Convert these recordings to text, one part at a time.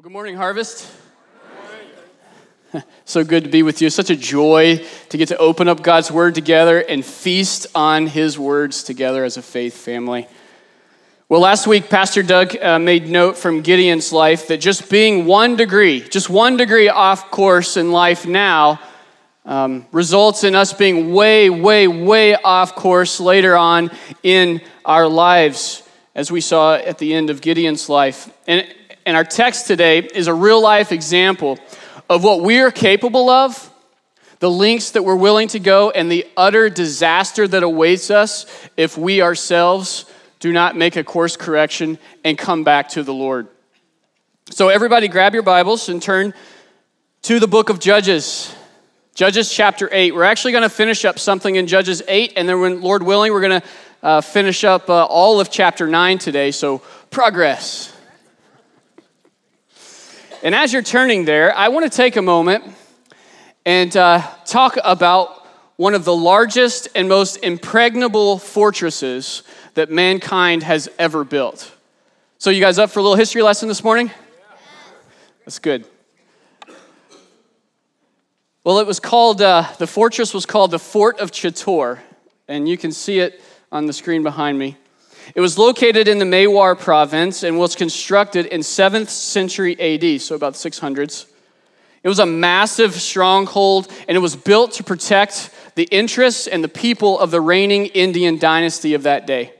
Well, good morning, Harvest. so good to be with you. Such a joy to get to open up God's Word together and feast on His words together as a faith family. Well, last week, Pastor Doug uh, made note from Gideon's life that just being one degree, just one degree off course in life now, um, results in us being way, way, way off course later on in our lives, as we saw at the end of Gideon's life. And and our text today is a real life example of what we are capable of, the lengths that we're willing to go, and the utter disaster that awaits us if we ourselves do not make a course correction and come back to the Lord. So, everybody, grab your Bibles and turn to the book of Judges. Judges chapter 8. We're actually going to finish up something in Judges 8, and then, when, Lord willing, we're going to uh, finish up uh, all of chapter 9 today. So, progress. And as you're turning there, I want to take a moment and uh, talk about one of the largest and most impregnable fortresses that mankind has ever built. So, you guys up for a little history lesson this morning? That's good. Well, it was called, uh, the fortress was called the Fort of Chittor, and you can see it on the screen behind me. It was located in the Mewar province and was constructed in 7th century AD, so about 600s. It was a massive stronghold, and it was built to protect the interests and the people of the reigning Indian dynasty of that day.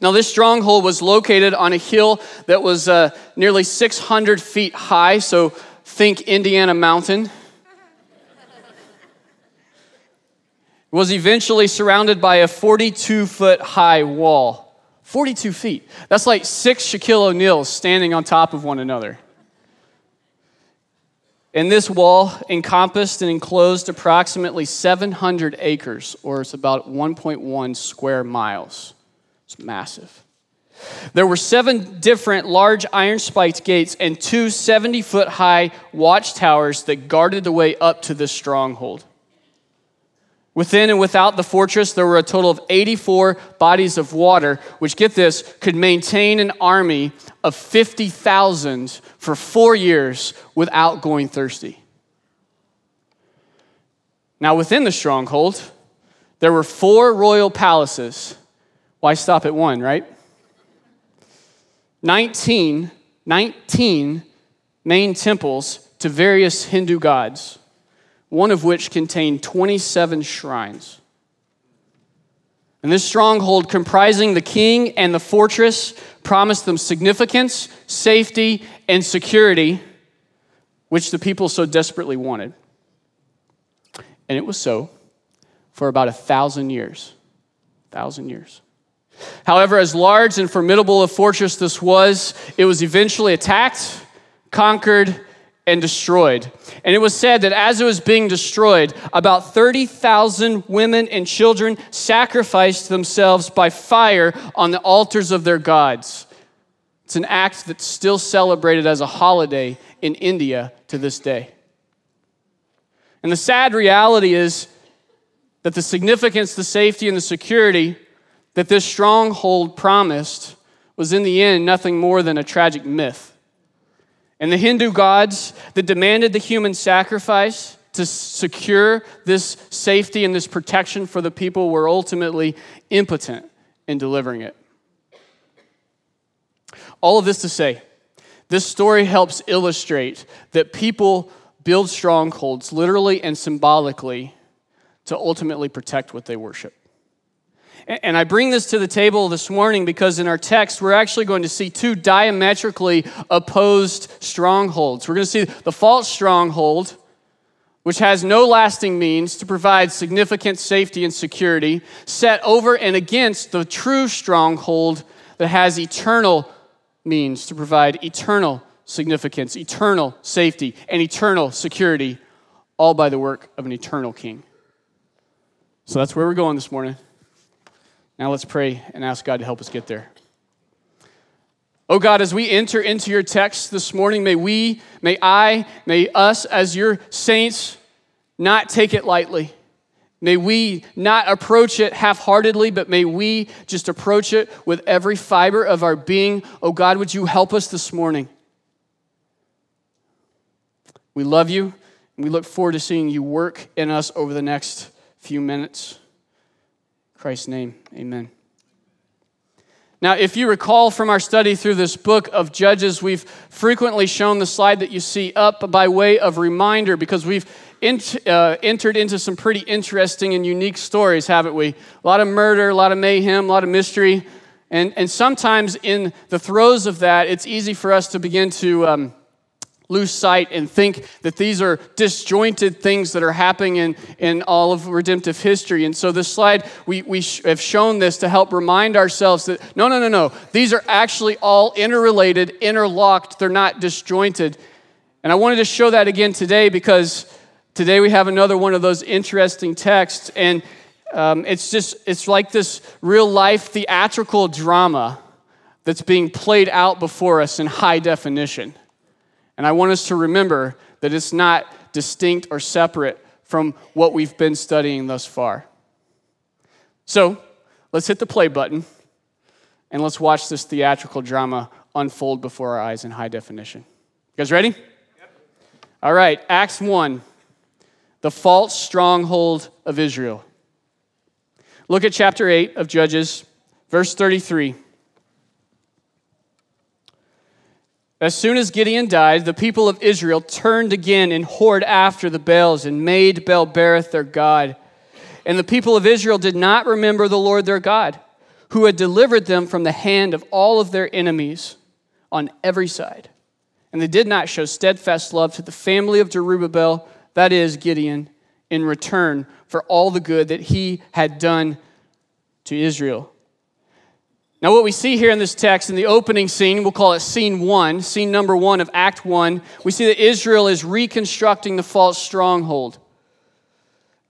Now, this stronghold was located on a hill that was uh, nearly 600 feet high, so think Indiana Mountain. Was eventually surrounded by a 42 foot high wall. 42 feet. That's like six Shaquille O'Neals standing on top of one another. And this wall encompassed and enclosed approximately 700 acres, or it's about 1.1 square miles. It's massive. There were seven different large iron spiked gates and two 70 foot high watchtowers that guarded the way up to this stronghold. Within and without the fortress, there were a total of 84 bodies of water, which, get this, could maintain an army of 50,000 for four years without going thirsty. Now, within the stronghold, there were four royal palaces. Why stop at one, right? 19, 19 main temples to various Hindu gods one of which contained 27 shrines. And this stronghold, comprising the king and the fortress, promised them significance, safety, and security, which the people so desperately wanted. And it was so for about a thousand years. Thousand years. However, as large and formidable a fortress this was, it was eventually attacked, conquered, and destroyed. And it was said that as it was being destroyed, about 30,000 women and children sacrificed themselves by fire on the altars of their gods. It's an act that's still celebrated as a holiday in India to this day. And the sad reality is that the significance, the safety, and the security that this stronghold promised was in the end nothing more than a tragic myth. And the Hindu gods that demanded the human sacrifice to secure this safety and this protection for the people were ultimately impotent in delivering it. All of this to say, this story helps illustrate that people build strongholds literally and symbolically to ultimately protect what they worship. And I bring this to the table this morning because in our text, we're actually going to see two diametrically opposed strongholds. We're going to see the false stronghold, which has no lasting means to provide significant safety and security, set over and against the true stronghold that has eternal means to provide eternal significance, eternal safety, and eternal security, all by the work of an eternal king. So that's where we're going this morning. Now let's pray and ask God to help us get there. Oh God, as we enter into your text this morning, may we, may I, may us as your saints not take it lightly. May we not approach it half heartedly, but may we just approach it with every fiber of our being. Oh God, would you help us this morning? We love you, and we look forward to seeing you work in us over the next few minutes. Christ's name, amen. Now, if you recall from our study through this book of Judges, we've frequently shown the slide that you see up by way of reminder because we've uh, entered into some pretty interesting and unique stories, haven't we? A lot of murder, a lot of mayhem, a lot of mystery. And, and sometimes in the throes of that, it's easy for us to begin to. Um, lose sight and think that these are disjointed things that are happening in, in all of redemptive history. And so, this slide, we, we have shown this to help remind ourselves that no, no, no, no. These are actually all interrelated, interlocked, they're not disjointed. And I wanted to show that again today because today we have another one of those interesting texts. And um, it's just, it's like this real life theatrical drama that's being played out before us in high definition. And I want us to remember that it's not distinct or separate from what we've been studying thus far. So let's hit the play button and let's watch this theatrical drama unfold before our eyes in high definition. You guys ready? Yep. All right, Acts 1 the false stronghold of Israel. Look at chapter 8 of Judges, verse 33. As soon as Gideon died, the people of Israel turned again and whored after the Baals and made Baal Berith their God. And the people of Israel did not remember the Lord their God, who had delivered them from the hand of all of their enemies on every side. And they did not show steadfast love to the family of Jerubbaal, that is, Gideon, in return for all the good that he had done to Israel. Now, what we see here in this text, in the opening scene, we'll call it scene one, scene number one of Act one, we see that Israel is reconstructing the false stronghold.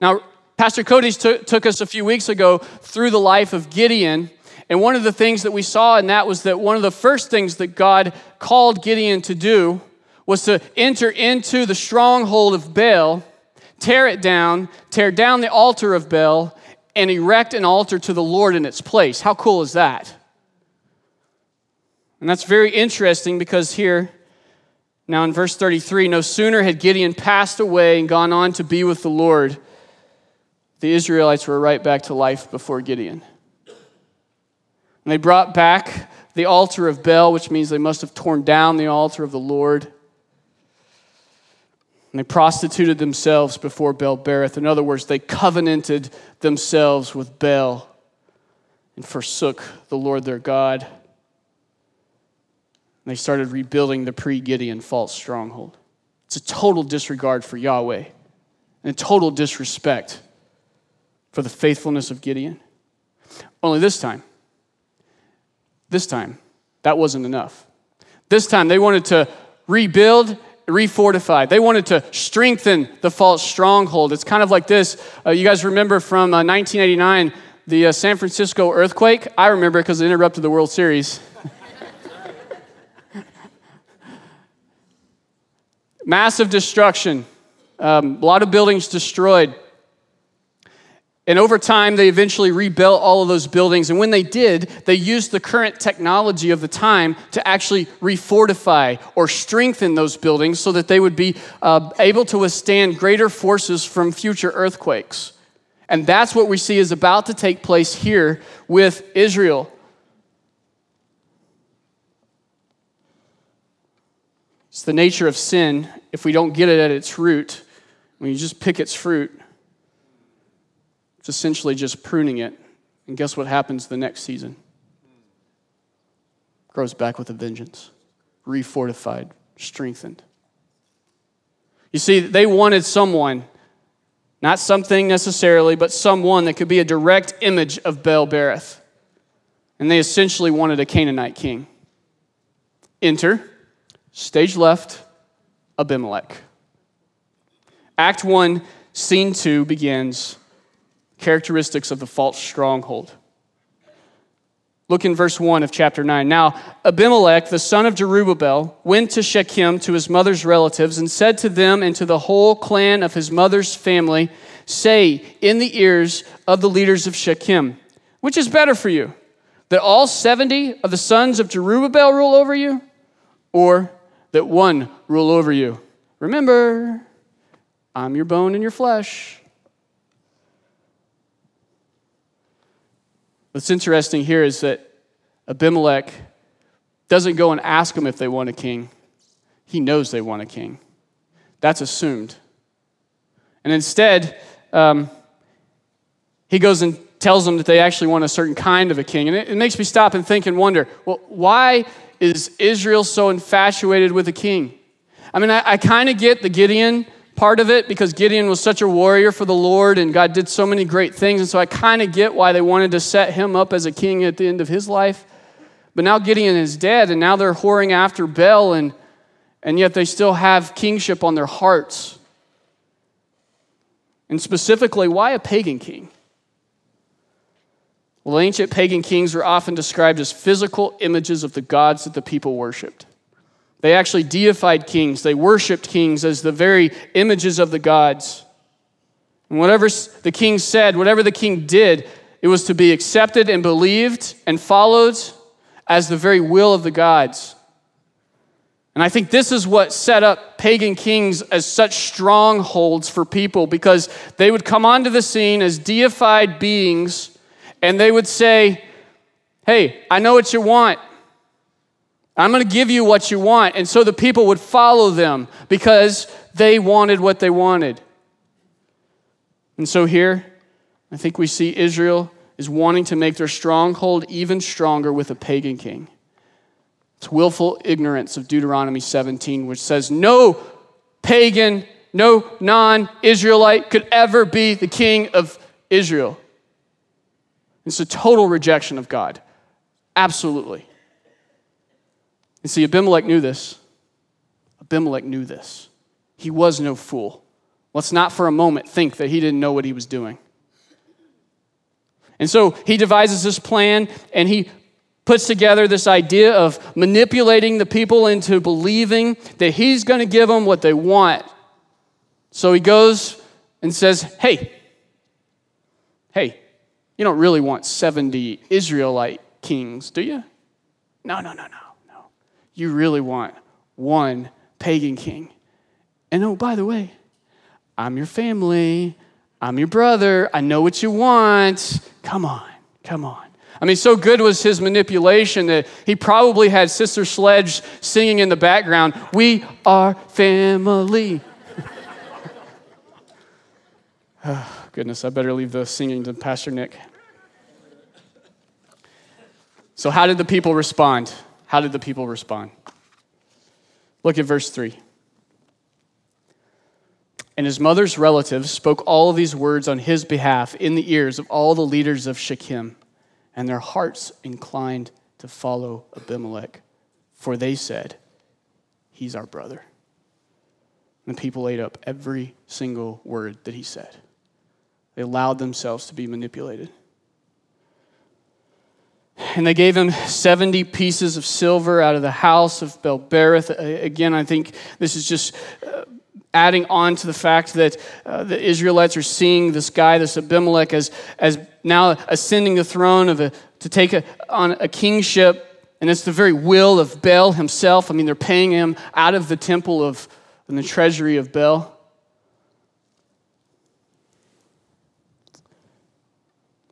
Now, Pastor Cody t- took us a few weeks ago through the life of Gideon, and one of the things that we saw in that was that one of the first things that God called Gideon to do was to enter into the stronghold of Baal, tear it down, tear down the altar of Baal, and erect an altar to the Lord in its place. How cool is that? And that's very interesting because here, now in verse 33, no sooner had Gideon passed away and gone on to be with the Lord, the Israelites were right back to life before Gideon. And they brought back the altar of Baal, which means they must have torn down the altar of the Lord. And they prostituted themselves before Baal Berith. In other words, they covenanted themselves with Baal and forsook the Lord their God. They started rebuilding the pre Gideon false stronghold. It's a total disregard for Yahweh and a total disrespect for the faithfulness of Gideon. Only this time, this time, that wasn't enough. This time, they wanted to rebuild, refortify. They wanted to strengthen the false stronghold. It's kind of like this. Uh, you guys remember from uh, 1989, the uh, San Francisco earthquake? I remember because it interrupted the World Series. Massive destruction, um, a lot of buildings destroyed. And over time, they eventually rebuilt all of those buildings. And when they did, they used the current technology of the time to actually refortify or strengthen those buildings so that they would be uh, able to withstand greater forces from future earthquakes. And that's what we see is about to take place here with Israel. It's the nature of sin. If we don't get it at its root, when you just pick its fruit, it's essentially just pruning it. And guess what happens the next season? It grows back with a vengeance, refortified, strengthened. You see, they wanted someone, not something necessarily, but someone that could be a direct image of Baal Berith. And they essentially wanted a Canaanite king. Enter Stage left, Abimelech. Act 1, scene 2 begins characteristics of the false stronghold. Look in verse 1 of chapter 9. Now, Abimelech, the son of Jerubbaal, went to Shechem to his mother's relatives and said to them and to the whole clan of his mother's family, Say in the ears of the leaders of Shechem, which is better for you, that all 70 of the sons of Jerubbaal rule over you, or that one rule over you. remember, I'm your bone and your flesh. What's interesting here is that Abimelech doesn't go and ask them if they want a king. He knows they want a king. That's assumed. And instead, um, he goes and tells them that they actually want a certain kind of a king. And it, it makes me stop and think and wonder well, why is Israel so infatuated with a king? I mean, I, I kind of get the Gideon part of it because Gideon was such a warrior for the Lord and God did so many great things. And so I kind of get why they wanted to set him up as a king at the end of his life. But now Gideon is dead and now they're whoring after Baal and, and yet they still have kingship on their hearts. And specifically, why a pagan king? Well, ancient pagan kings were often described as physical images of the gods that the people worshiped. They actually deified kings, they worshiped kings as the very images of the gods. And whatever the king said, whatever the king did, it was to be accepted and believed and followed as the very will of the gods. And I think this is what set up pagan kings as such strongholds for people because they would come onto the scene as deified beings and they would say, Hey, I know what you want. I'm going to give you what you want. And so the people would follow them because they wanted what they wanted. And so here, I think we see Israel is wanting to make their stronghold even stronger with a pagan king. It's willful ignorance of Deuteronomy 17, which says no pagan, no non Israelite could ever be the king of Israel. It's a total rejection of God. Absolutely. And see, Abimelech knew this. Abimelech knew this. He was no fool. Let's not for a moment think that he didn't know what he was doing. And so he devises this plan and he puts together this idea of manipulating the people into believing that he's going to give them what they want. So he goes and says, Hey, hey, you don't really want 70 Israelite kings, do you? No, no, no, no, no. You really want one pagan king. And oh, by the way, I'm your family. I'm your brother. I know what you want. Come on, come on. I mean, so good was his manipulation that he probably had Sister Sledge singing in the background, We are family. oh, goodness, I better leave the singing to Pastor Nick. So, how did the people respond? How did the people respond? Look at verse 3. And his mother's relatives spoke all of these words on his behalf in the ears of all the leaders of Shechem and their hearts inclined to follow Abimelech, for they said, He's our brother. And the people ate up every single word that he said. They allowed themselves to be manipulated. And they gave him 70 pieces of silver out of the house of Baal Berith. Again, I think this is just uh, adding on to the fact that uh, the Israelites are seeing this guy, this Abimelech, as, as now ascending the throne of a, to take a, on a kingship. And it's the very will of Baal himself. I mean, they're paying him out of the temple of and the treasury of Baal.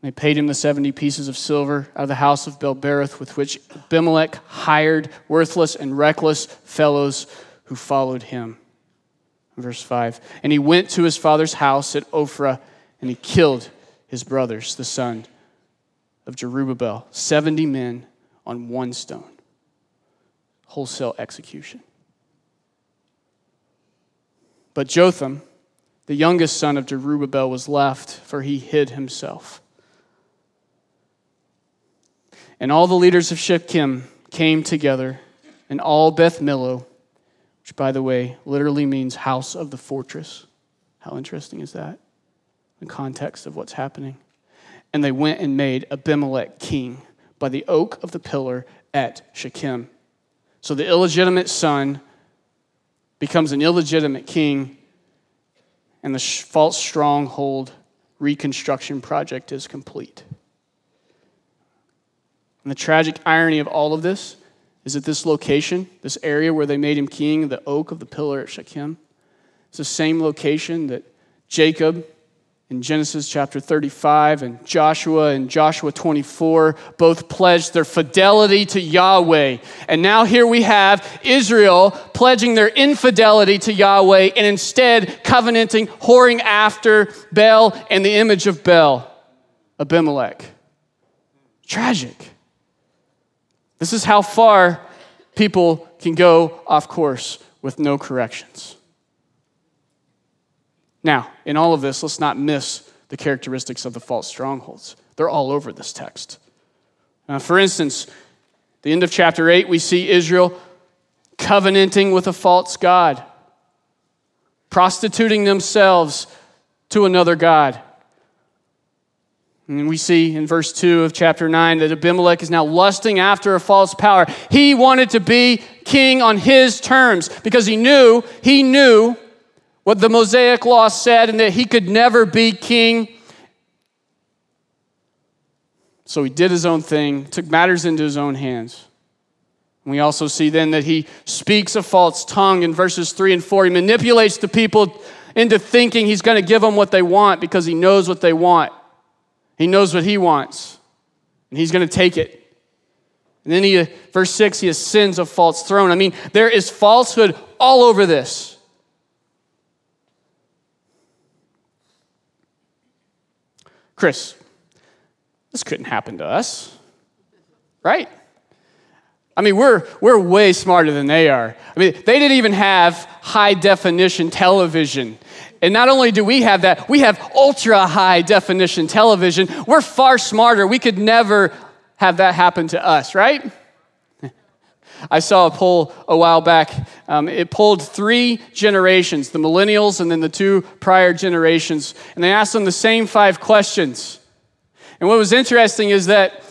They paid him the 70 pieces of silver out of the house of Baal Berith, with which Abimelech hired worthless and reckless fellows who followed him. Verse 5 And he went to his father's house at Ophrah, and he killed his brothers, the son of Jerubbaal, 70 men on one stone. Wholesale execution. But Jotham, the youngest son of Jerubbaal, was left, for he hid himself. And all the leaders of Shechem came together, and all Beth Millo which, by the way, literally means house of the fortress. How interesting is that? The context of what's happening. And they went and made Abimelech king by the oak of the pillar at Shechem. So the illegitimate son becomes an illegitimate king, and the false stronghold reconstruction project is complete. And the tragic irony of all of this is that this location, this area where they made him king, the oak of the pillar at Shechem, It's the same location that Jacob in Genesis chapter 35 and Joshua in Joshua 24 both pledged their fidelity to Yahweh. And now here we have Israel pledging their infidelity to Yahweh and instead covenanting, whoring after Baal and the image of Baal, Abimelech. Tragic. This is how far people can go off course with no corrections. Now, in all of this, let's not miss the characteristics of the false strongholds. They're all over this text. For instance, the end of chapter 8, we see Israel covenanting with a false God, prostituting themselves to another God. And we see in verse 2 of chapter 9 that Abimelech is now lusting after a false power. He wanted to be king on his terms because he knew, he knew what the Mosaic law said and that he could never be king. So he did his own thing, took matters into his own hands. We also see then that he speaks a false tongue in verses 3 and 4. He manipulates the people into thinking he's going to give them what they want because he knows what they want. He knows what he wants, and he's going to take it. And then he, verse 6, he ascends a false throne. I mean, there is falsehood all over this. Chris, this couldn't happen to us, right? I mean, we're, we're way smarter than they are. I mean, they didn't even have high definition television. And not only do we have that, we have ultra high definition television. We're far smarter. We could never have that happen to us, right? I saw a poll a while back. Um, it polled three generations the millennials and then the two prior generations. And they asked them the same five questions. And what was interesting is that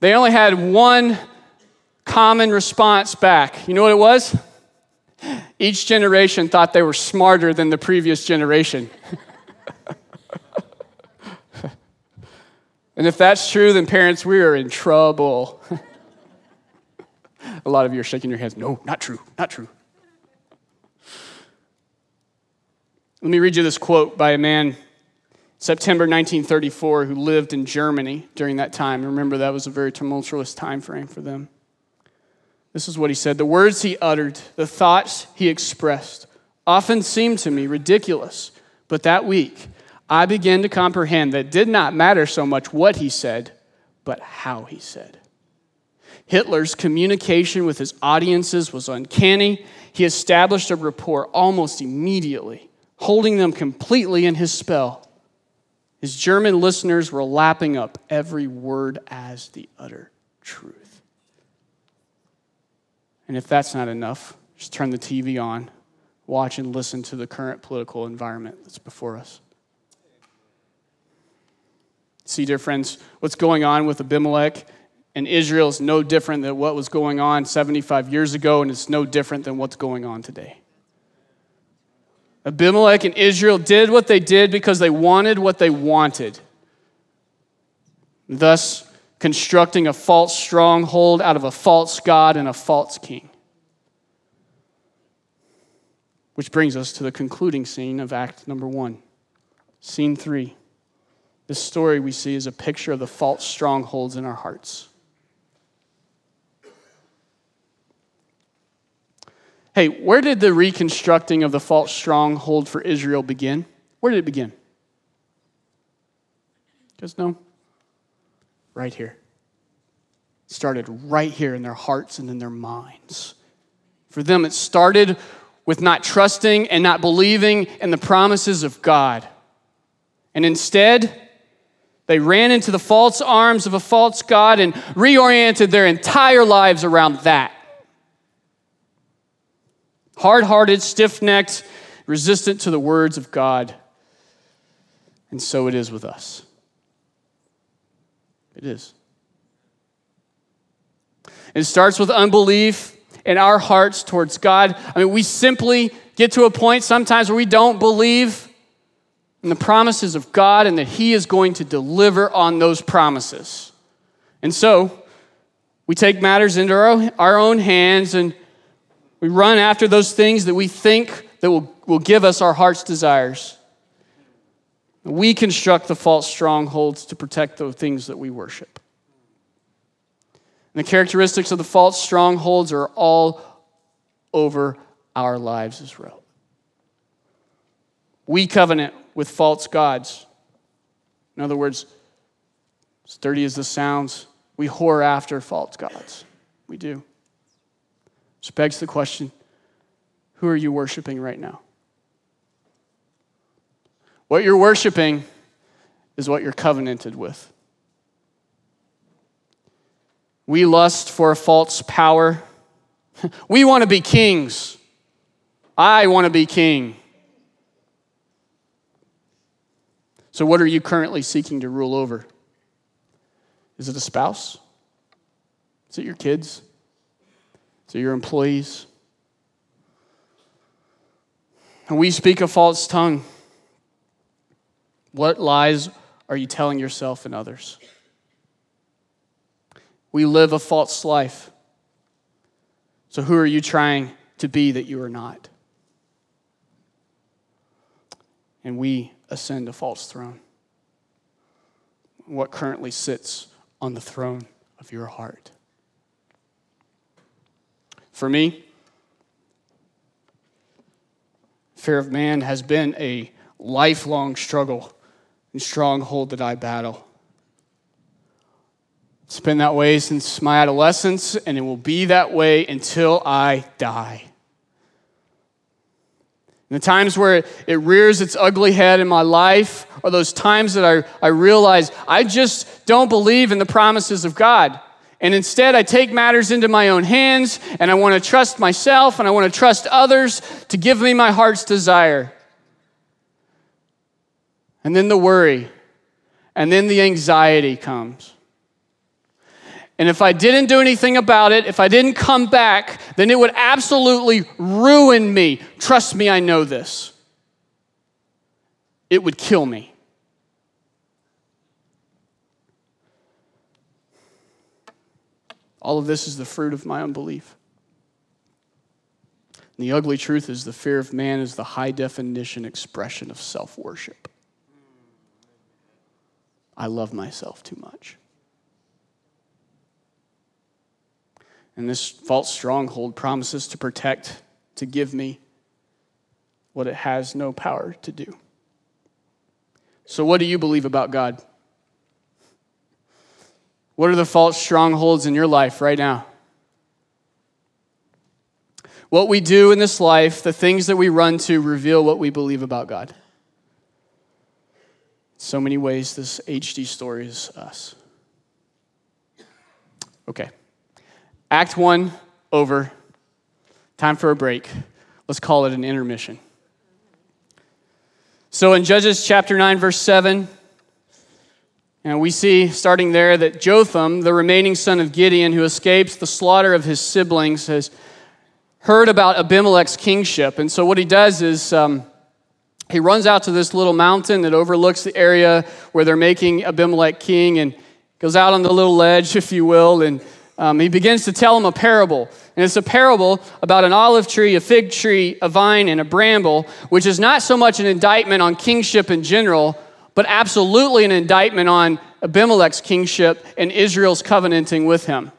they only had one common response back. You know what it was? Each generation thought they were smarter than the previous generation. and if that's true, then parents, we are in trouble. A lot of you are shaking your heads. No, not true, not true. Let me read you this quote by a man, September 1934, who lived in Germany during that time. Remember, that was a very tumultuous time frame for them. This is what he said The words he uttered, the thoughts he expressed, often seemed to me ridiculous, but that week I began to comprehend that it did not matter so much what he said, but how he said. Hitler's communication with his audiences was uncanny. He established a rapport almost immediately, holding them completely in his spell. His German listeners were lapping up every word as the utter truth. And if that's not enough, just turn the TV on, watch and listen to the current political environment that's before us. See, dear friends, what's going on with Abimelech and Israel is no different than what was going on 75 years ago, and it's no different than what's going on today. Abimelech and Israel did what they did because they wanted what they wanted, thus constructing a false stronghold out of a false God and a false king. Which brings us to the concluding scene of Act number one. Scene three. This story we see is a picture of the false strongholds in our hearts. Hey, where did the reconstructing of the false stronghold for Israel begin? Where did it begin? Just know? Right here. It started right here in their hearts and in their minds. For them, it started with not trusting and not believing in the promises of God. And instead, they ran into the false arms of a false God and reoriented their entire lives around that hard hearted, stiff necked, resistant to the words of God. And so it is with us. It is. It starts with unbelief in our hearts towards God. I mean, we simply get to a point sometimes where we don't believe in the promises of God and that He is going to deliver on those promises. And so we take matters into our, own hands and we run after those things that we think that will, will give us our heart's desires. We construct the false strongholds to protect the things that we worship. And the characteristics of the false strongholds are all over our lives as well. We covenant with false gods. In other words, as dirty as this sounds, we whore after false gods. We do. Which begs the question who are you worshiping right now? What you're worshiping is what you're covenanted with. We lust for a false power. we want to be kings. I want to be king. So, what are you currently seeking to rule over? Is it a spouse? Is it your kids? Is it your employees? And we speak a false tongue. What lies are you telling yourself and others? We live a false life. So, who are you trying to be that you are not? And we ascend a false throne. What currently sits on the throne of your heart? For me, fear of man has been a lifelong struggle and stronghold that I battle. It's been that way since my adolescence, and it will be that way until I die. And the times where it rears its ugly head in my life are those times that I, I realize I just don't believe in the promises of God. And instead, I take matters into my own hands and I want to trust myself and I want to trust others to give me my heart's desire. And then the worry and then the anxiety comes. And if I didn't do anything about it, if I didn't come back, then it would absolutely ruin me. Trust me, I know this. It would kill me. All of this is the fruit of my unbelief. And the ugly truth is the fear of man is the high definition expression of self worship. I love myself too much. And this false stronghold promises to protect, to give me what it has no power to do. So, what do you believe about God? What are the false strongholds in your life right now? What we do in this life, the things that we run to, reveal what we believe about God. So many ways, this HD story is us. Okay. Act one over. Time for a break. Let's call it an intermission. So in Judges chapter 9, verse 7, and we see starting there that Jotham, the remaining son of Gideon, who escapes the slaughter of his siblings, has heard about Abimelech's kingship. And so what he does is um, he runs out to this little mountain that overlooks the area where they're making Abimelech king and goes out on the little ledge, if you will, and um, he begins to tell him a parable. And it's a parable about an olive tree, a fig tree, a vine, and a bramble, which is not so much an indictment on kingship in general, but absolutely an indictment on Abimelech's kingship and Israel's covenanting with him.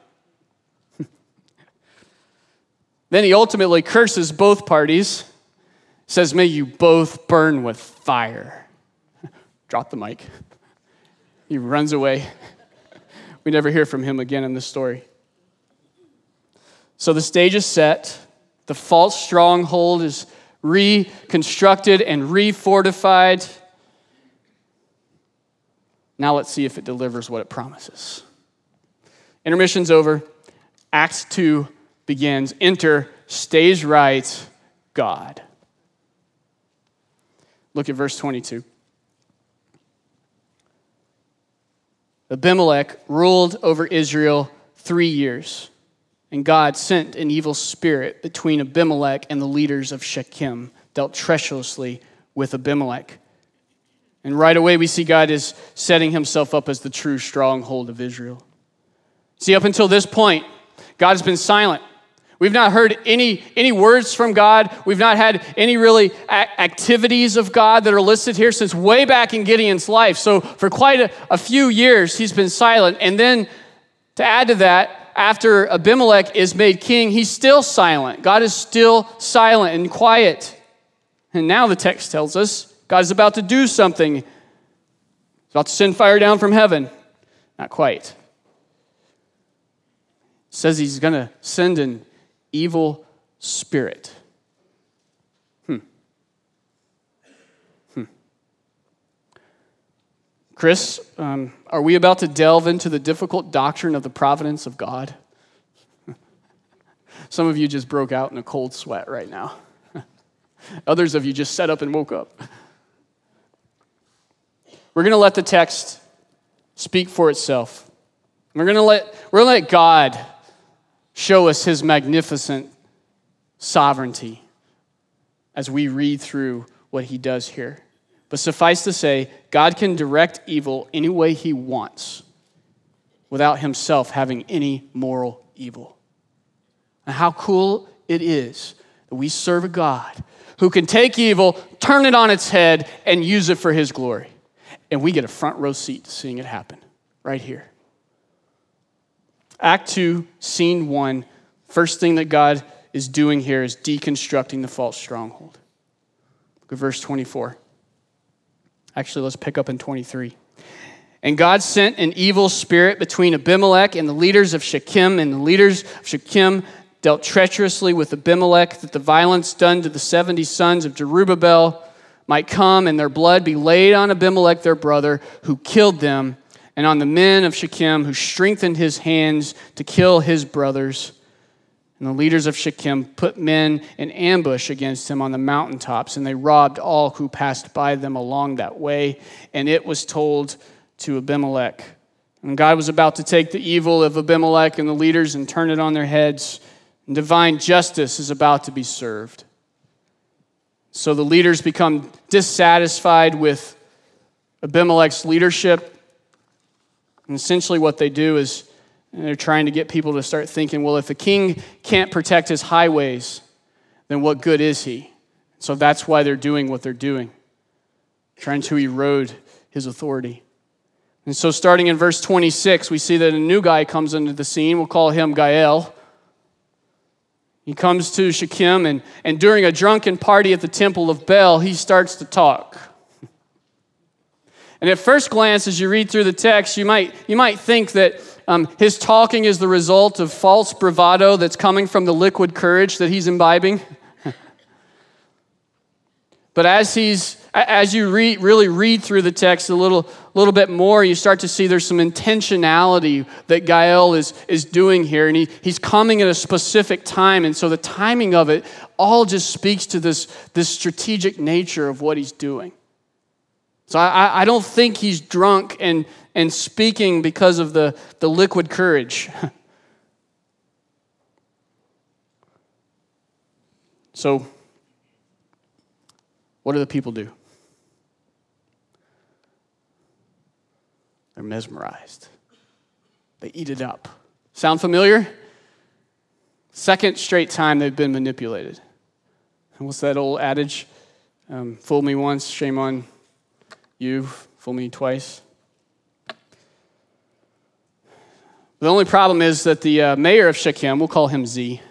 then he ultimately curses both parties, says, May you both burn with fire. Drop the mic. He runs away. We never hear from him again in this story. So the stage is set, the false stronghold is reconstructed and refortified. Now let's see if it delivers what it promises. Intermission's over. Act 2 begins. Enter, stays right, God. Look at verse 22. Abimelech ruled over Israel three years, and God sent an evil spirit between Abimelech and the leaders of Shechem, dealt treacherously with Abimelech. And right away, we see God is setting himself up as the true stronghold of Israel. See, up until this point, God has been silent. We've not heard any, any words from God. We've not had any really activities of God that are listed here since way back in Gideon's life. So, for quite a, a few years, he's been silent. And then to add to that, after Abimelech is made king, he's still silent. God is still silent and quiet. And now the text tells us God is about to do something. He's about to send fire down from heaven. Not quite. It says he's going to send an evil spirit. Hmm. Hmm. Chris, um, are we about to delve into the difficult doctrine of the providence of God? Some of you just broke out in a cold sweat right now. Others of you just sat up and woke up. We're going to let the text speak for itself. We're going to let, we're to let God show us his magnificent sovereignty as we read through what he does here. But suffice to say, God can direct evil any way he wants without himself having any moral evil. And how cool it is that we serve a God who can take evil, turn it on its head, and use it for his glory. And we get a front row seat to seeing it happen right here. Act 2, scene 1, first thing that God is doing here is deconstructing the false stronghold. Look at verse 24. Actually, let's pick up in 23. And God sent an evil spirit between Abimelech and the leaders of Shechem, and the leaders of Shechem dealt treacherously with Abimelech, that the violence done to the 70 sons of Jerubbaal might come and their blood be laid on Abimelech their brother, who killed them and on the men of Shechem who strengthened his hands to kill his brothers. And the leaders of Shechem put men in ambush against him on the mountaintops, and they robbed all who passed by them along that way. And it was told to Abimelech. And God was about to take the evil of Abimelech and the leaders and turn it on their heads, and divine justice is about to be served. So the leaders become dissatisfied with Abimelech's leadership and essentially, what they do is they're trying to get people to start thinking well, if the king can't protect his highways, then what good is he? So that's why they're doing what they're doing, trying to erode his authority. And so, starting in verse 26, we see that a new guy comes into the scene. We'll call him Gaal. He comes to Shechem, and, and during a drunken party at the temple of Baal, he starts to talk. And at first glance, as you read through the text, you might, you might think that um, his talking is the result of false bravado that's coming from the liquid courage that he's imbibing. but as, he's, as you really read through the text a little, little bit more, you start to see there's some intentionality that Gaal is, is doing here. And he, he's coming at a specific time. And so the timing of it all just speaks to this, this strategic nature of what he's doing. So I, I don't think he's drunk and, and speaking because of the, the liquid courage. so, what do the people do? They're mesmerized, they eat it up. Sound familiar? Second straight time they've been manipulated. And what's that old adage? Um, fool me once, shame on you fool me twice. The only problem is that the uh, mayor of Shechem, we'll call him Z.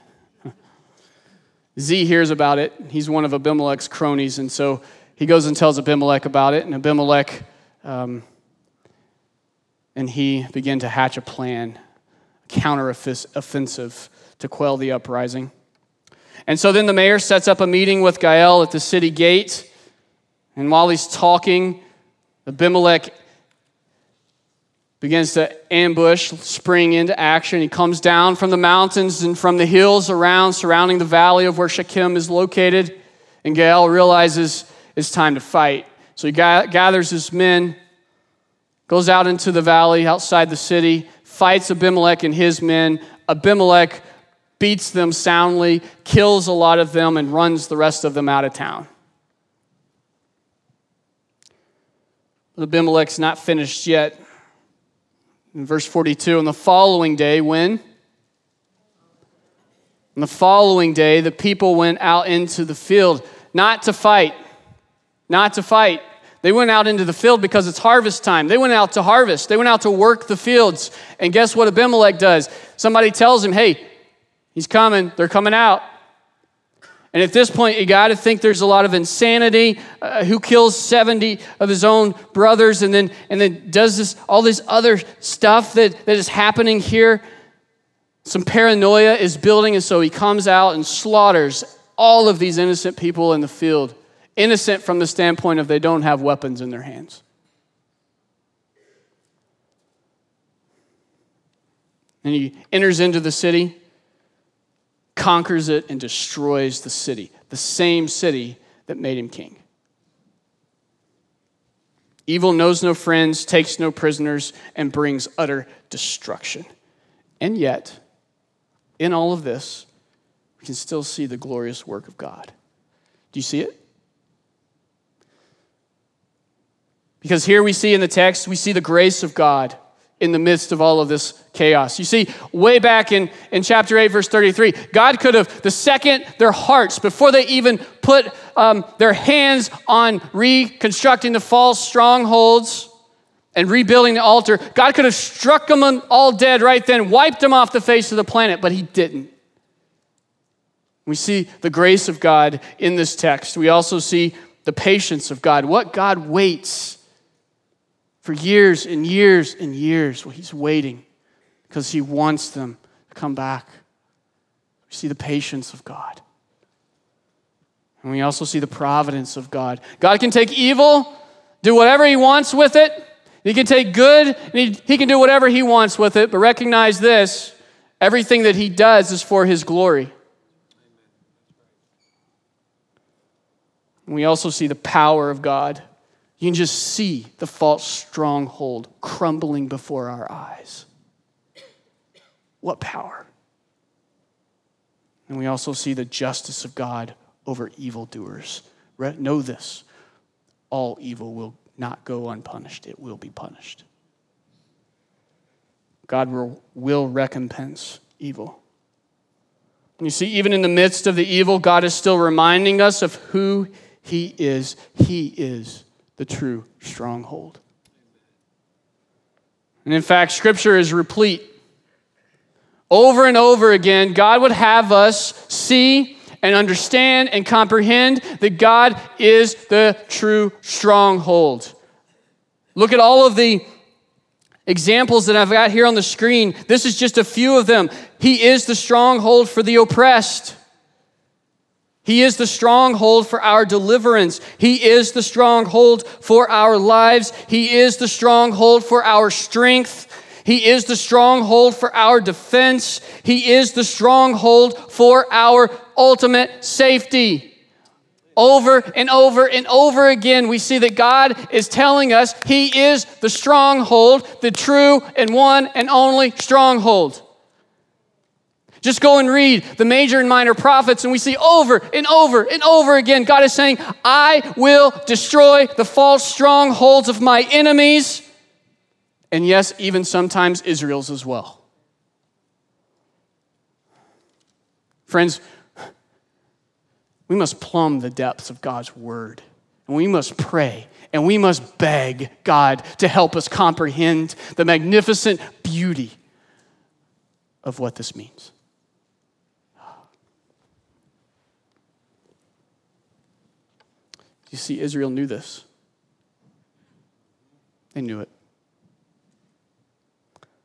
Z hears about it. He's one of Abimelech's cronies, and so he goes and tells Abimelech about it. And Abimelech um, and he begin to hatch a plan, a counteroffensive to quell the uprising. And so then the mayor sets up a meeting with Gaal at the city gate. And while he's talking, Abimelech begins to ambush, spring into action. He comes down from the mountains and from the hills around, surrounding the valley of where Shechem is located. And Gaal realizes it's time to fight. So he gathers his men, goes out into the valley outside the city, fights Abimelech and his men. Abimelech beats them soundly, kills a lot of them, and runs the rest of them out of town. Abimelech's not finished yet. In verse 42, on the following day, when? On the following day, the people went out into the field, not to fight, not to fight. They went out into the field because it's harvest time. They went out to harvest. They went out to work the fields. And guess what Abimelech does? Somebody tells him, hey, he's coming. They're coming out. And at this point, you got to think there's a lot of insanity. Uh, who kills 70 of his own brothers and then, and then does this, all this other stuff that, that is happening here? Some paranoia is building, and so he comes out and slaughters all of these innocent people in the field. Innocent from the standpoint of they don't have weapons in their hands. And he enters into the city conquers it, and destroys the city, the same city that made him king. Evil knows no friends, takes no prisoners, and brings utter destruction. And yet, in all of this, we can still see the glorious work of God. Do you see it? Because here we see in the text, we see the grace of God in the midst of all of this chaos. You see, way back in, in chapter 8, verse 33, God could have, the second their hearts, before they even put um, their hands on reconstructing the false strongholds and rebuilding the altar, God could have struck them all dead right then, wiped them off the face of the planet, but He didn't. We see the grace of God in this text. We also see the patience of God, what God waits for years and years and years. Well, he's waiting because he wants them to come back. We see the patience of God. And we also see the providence of God. God can take evil, do whatever he wants with it. He can take good, and he, he can do whatever he wants with it. But recognize this everything that he does is for his glory. And we also see the power of God. You can just see the false stronghold crumbling before our eyes. What power! And we also see the justice of God over evildoers. Know this all evil will not go unpunished, it will be punished. God will, will recompense evil. You see, even in the midst of the evil, God is still reminding us of who He is. He is the true stronghold. And in fact, Scripture is replete. Over and over again, God would have us see and understand and comprehend that God is the true stronghold. Look at all of the examples that I've got here on the screen. This is just a few of them. He is the stronghold for the oppressed. He is the stronghold for our deliverance. He is the stronghold for our lives. He is the stronghold for our strength. He is the stronghold for our defense. He is the stronghold for our ultimate safety. Over and over and over again, we see that God is telling us He is the stronghold, the true and one and only stronghold. Just go and read the major and minor prophets, and we see over and over and over again God is saying, I will destroy the false strongholds of my enemies. And yes, even sometimes Israel's as well. Friends, we must plumb the depths of God's word, and we must pray, and we must beg God to help us comprehend the magnificent beauty of what this means. You see, Israel knew this. They knew it.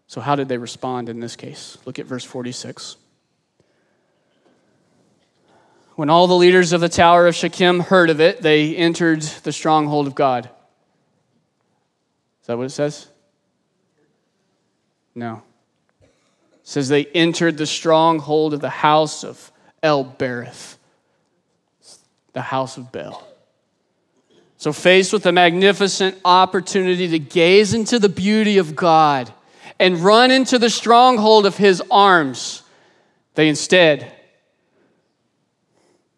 So, how did they respond in this case? Look at verse 46. When all the leaders of the Tower of Shechem heard of it, they entered the stronghold of God. Is that what it says? No. It says they entered the stronghold of the house of El Berith, the house of Baal. So, faced with the magnificent opportunity to gaze into the beauty of God and run into the stronghold of his arms, they instead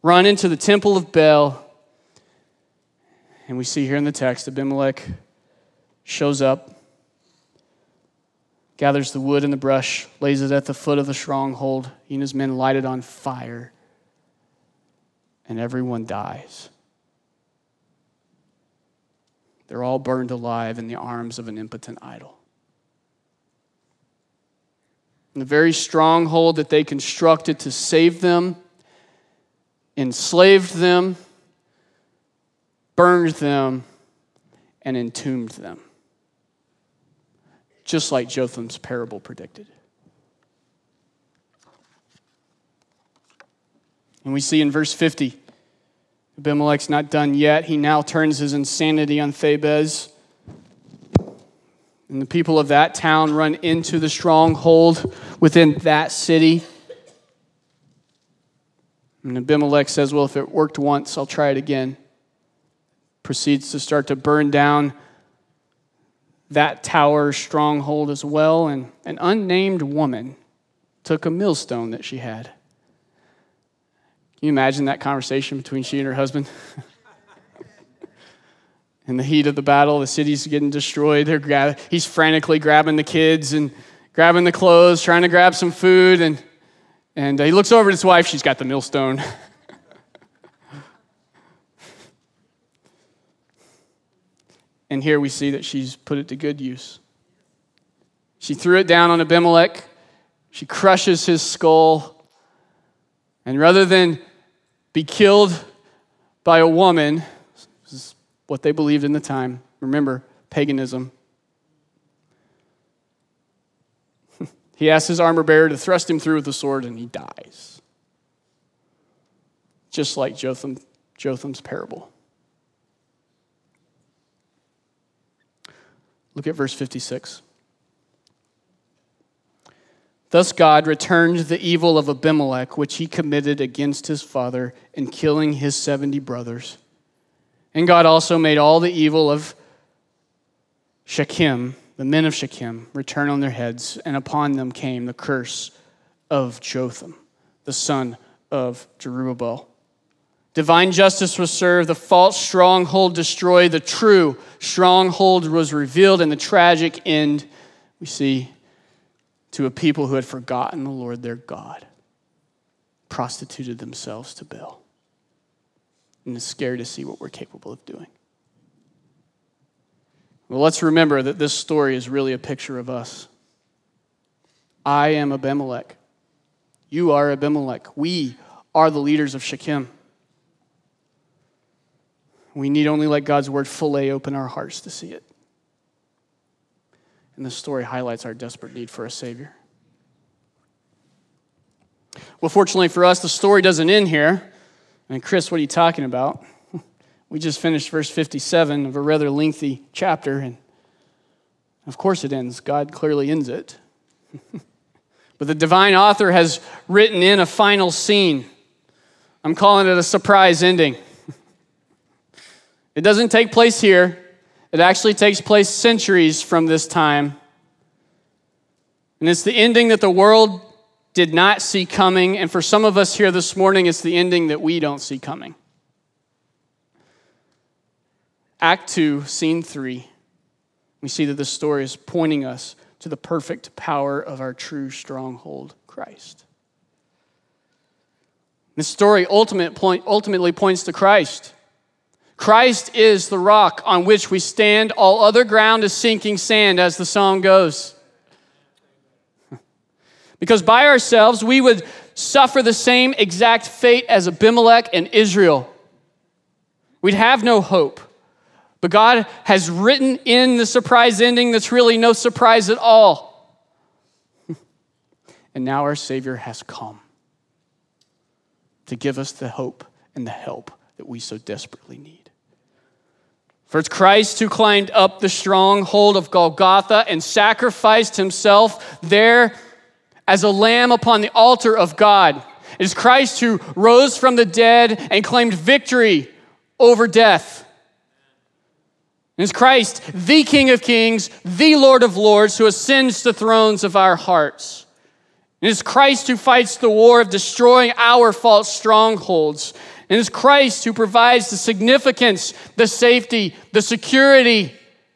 run into the temple of Baal. And we see here in the text Abimelech shows up. gathers the wood and the brush, lays it at the foot of the stronghold. He and his men light it on fire, and everyone dies. They're all burned alive in the arms of an impotent idol. And the very stronghold that they constructed to save them enslaved them, burned them, and entombed them. Just like Jotham's parable predicted. And we see in verse 50, Abimelech's not done yet. He now turns his insanity on Thebez. And the people of that town run into the stronghold within that city. And Abimelech says, Well, if it worked once, I'll try it again. Proceeds to start to burn down that tower stronghold as well. And an unnamed woman took a millstone that she had. Can you imagine that conversation between she and her husband? In the heat of the battle, the city's getting destroyed. They're gra- he's frantically grabbing the kids and grabbing the clothes, trying to grab some food. And, and uh, he looks over at his wife. She's got the millstone. and here we see that she's put it to good use. She threw it down on Abimelech. She crushes his skull. And rather than be killed by a woman, This is what they believed in the time. Remember, paganism. he asks his armor bearer to thrust him through with the sword, and he dies. Just like Jotham, Jotham's parable. Look at verse 56. Thus God returned the evil of Abimelech, which he committed against his father in killing his 70 brothers and God also made all the evil of Shechem, the men of Shechem, return on their heads, and upon them came the curse of Jotham, the son of Jerubbaal. Divine justice was served, the false stronghold destroyed, the true stronghold was revealed, and the tragic end we see to a people who had forgotten the Lord their God, prostituted themselves to Baal and is scared to see what we're capable of doing. Well, let's remember that this story is really a picture of us. I am Abimelech. You are Abimelech. We are the leaders of Shechem. We need only let God's word fully open our hearts to see it. And this story highlights our desperate need for a Savior. Well, fortunately for us, the story doesn't end here. And Chris, what are you talking about? We just finished verse 57 of a rather lengthy chapter, and of course it ends. God clearly ends it. but the divine author has written in a final scene. I'm calling it a surprise ending. it doesn't take place here, it actually takes place centuries from this time. And it's the ending that the world did not see coming. And for some of us here this morning, it's the ending that we don't see coming. Act 2, Scene 3, we see that this story is pointing us to the perfect power of our true stronghold, Christ. This story ultimately points to Christ. Christ is the rock on which we stand. All other ground is sinking sand, as the song goes. Because by ourselves, we would suffer the same exact fate as Abimelech and Israel. We'd have no hope. But God has written in the surprise ending that's really no surprise at all. and now our Savior has come to give us the hope and the help that we so desperately need. For it's Christ who climbed up the stronghold of Golgotha and sacrificed himself there as a lamb upon the altar of God. It is Christ who rose from the dead and claimed victory over death. It is Christ, the King of Kings, the Lord of Lords, who ascends the thrones of our hearts. It is Christ who fights the war of destroying our false strongholds. It is Christ who provides the significance, the safety, the security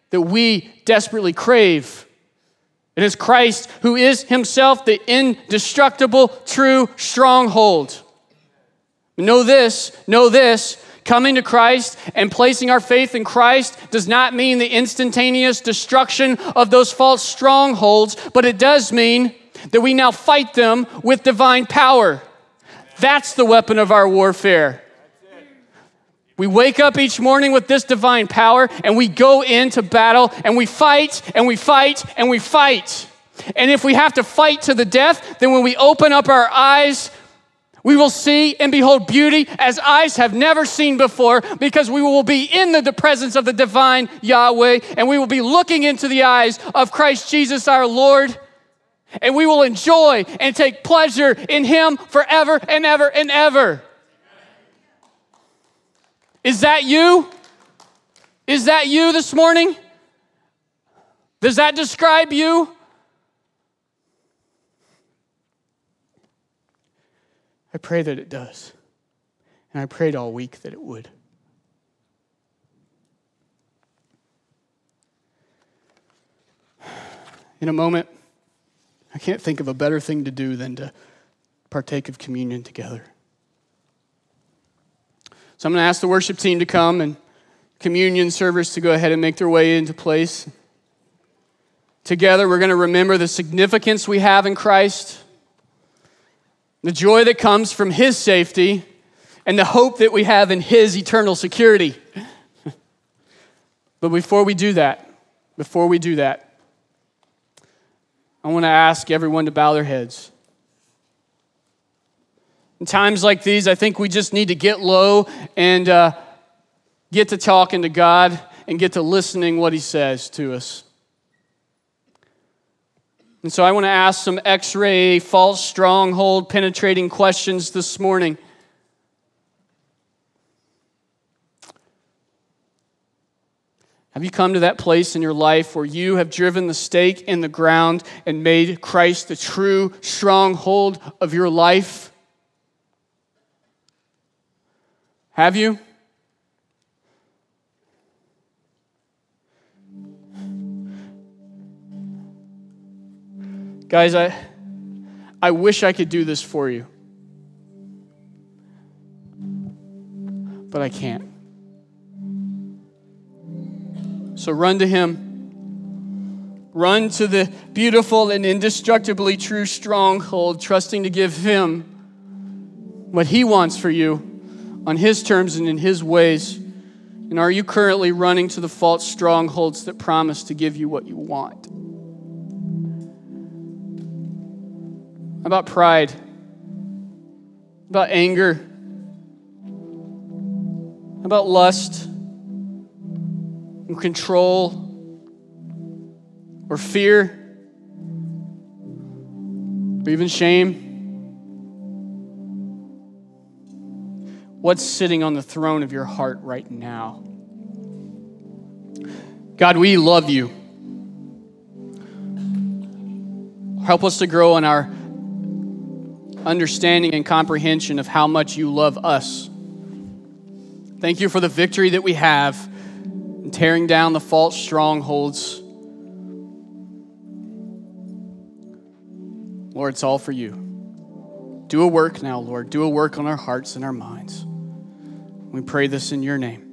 that we desperately crave It is Christ who is himself the indestructible, true stronghold. Know this, know this. Coming to Christ and placing our faith in Christ does not mean the instantaneous destruction of those false strongholds, but it does mean that we now fight them with divine power. That's the weapon of our warfare. We wake up each morning with this divine power and we go into battle and we fight and we fight and we fight. And if we have to fight to the death, then when we open up our eyes, we will see and behold beauty as eyes have never seen before because we will be in the presence of the divine Yahweh and we will be looking into the eyes of Christ Jesus our Lord. And we will enjoy and take pleasure in Him forever and ever and ever. Is that you? Is that you this morning? Does that describe you? I pray that it does. And I prayed all week that it would. In a moment, I can't think of a better thing to do than to partake of communion together. So I'm going to ask the worship team to come and communion servers to go ahead and make their way into place. Together, we're going to remember the significance we have in Christ, the joy that comes from His safety, and the hope that we have in His eternal security. but before we do that, before we do that, I want to ask everyone to bow their heads. In times like these, I think we just need to get low and uh, get to talking to God and get to listening what He says to us. And so I want to ask some x ray, false stronghold penetrating questions this morning. Have you come to that place in your life where you have driven the stake in the ground and made Christ the true stronghold of your life? Have you? Guys, I, I wish I could do this for you, but I can't. So run to Him. Run to the beautiful and indestructibly true stronghold, trusting to give Him what He wants for you on His terms and in His ways? And are you currently running to the false strongholds that promise to give you what you want? About pride, about anger, about lust, control, or fear, or even shame. What's sitting on the throne of your heart right now? God, we love you. Help us to grow in our understanding and comprehension of how much you love us. Thank you for the victory that we have in tearing down the false strongholds. Lord, it's all for you. Do a work now, Lord. Do a work on our hearts and our minds. We pray this in your name.